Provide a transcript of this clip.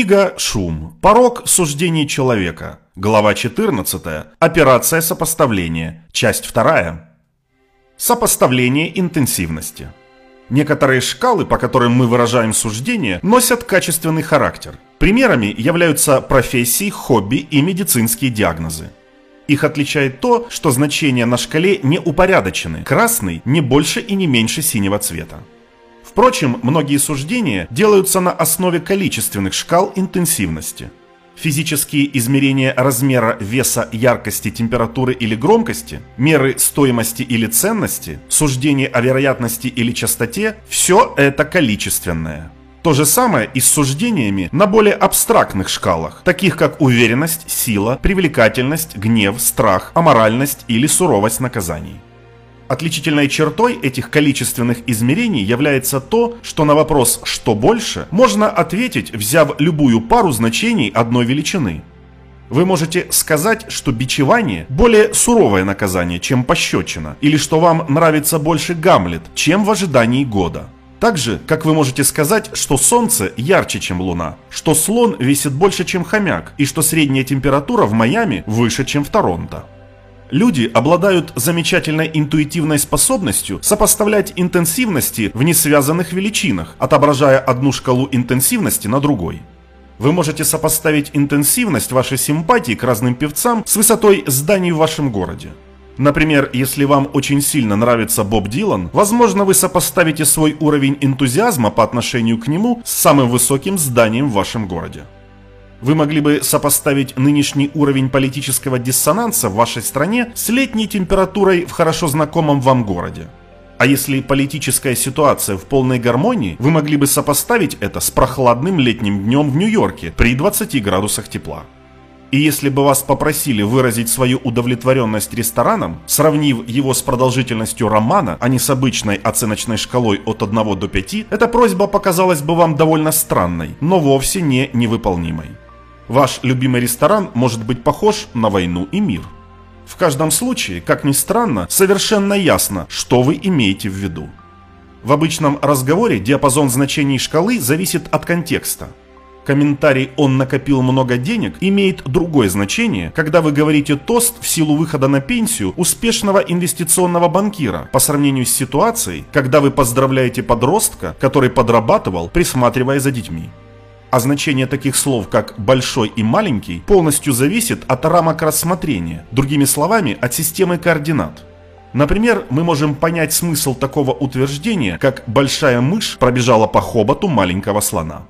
Книга «Шум. Порог суждений человека». Глава 14. Операция сопоставления. Часть 2. Сопоставление интенсивности. Некоторые шкалы, по которым мы выражаем суждения, носят качественный характер. Примерами являются профессии, хобби и медицинские диагнозы. Их отличает то, что значения на шкале не упорядочены. Красный не больше и не меньше синего цвета. Впрочем, многие суждения делаются на основе количественных шкал интенсивности. Физические измерения размера, веса, яркости, температуры или громкости, меры стоимости или ценности, суждения о вероятности или частоте – все это количественное. То же самое и с суждениями на более абстрактных шкалах, таких как уверенность, сила, привлекательность, гнев, страх, аморальность или суровость наказаний. Отличительной чертой этих количественных измерений является то, что на вопрос «что больше» можно ответить, взяв любую пару значений одной величины. Вы можете сказать, что бичевание – более суровое наказание, чем пощечина, или что вам нравится больше Гамлет, чем в ожидании года. Так же, как вы можете сказать, что Солнце ярче, чем Луна, что слон весит больше, чем хомяк, и что средняя температура в Майами выше, чем в Торонто. Люди обладают замечательной интуитивной способностью сопоставлять интенсивности в несвязанных величинах, отображая одну шкалу интенсивности на другой. Вы можете сопоставить интенсивность вашей симпатии к разным певцам с высотой зданий в вашем городе. Например, если вам очень сильно нравится Боб Дилан, возможно вы сопоставите свой уровень энтузиазма по отношению к нему с самым высоким зданием в вашем городе. Вы могли бы сопоставить нынешний уровень политического диссонанса в вашей стране с летней температурой в хорошо знакомом вам городе. А если политическая ситуация в полной гармонии, вы могли бы сопоставить это с прохладным летним днем в Нью-Йорке при 20 градусах тепла. И если бы вас попросили выразить свою удовлетворенность рестораном, сравнив его с продолжительностью романа, а не с обычной оценочной шкалой от 1 до 5, эта просьба показалась бы вам довольно странной, но вовсе не невыполнимой. Ваш любимый ресторан может быть похож на войну и мир. В каждом случае, как ни странно, совершенно ясно, что вы имеете в виду. В обычном разговоре диапазон значений шкалы зависит от контекста. Комментарий «он накопил много денег» имеет другое значение, когда вы говорите тост в силу выхода на пенсию успешного инвестиционного банкира по сравнению с ситуацией, когда вы поздравляете подростка, который подрабатывал, присматривая за детьми. А значение таких слов, как «большой» и «маленький» полностью зависит от рамок рассмотрения, другими словами, от системы координат. Например, мы можем понять смысл такого утверждения, как «большая мышь пробежала по хоботу маленького слона».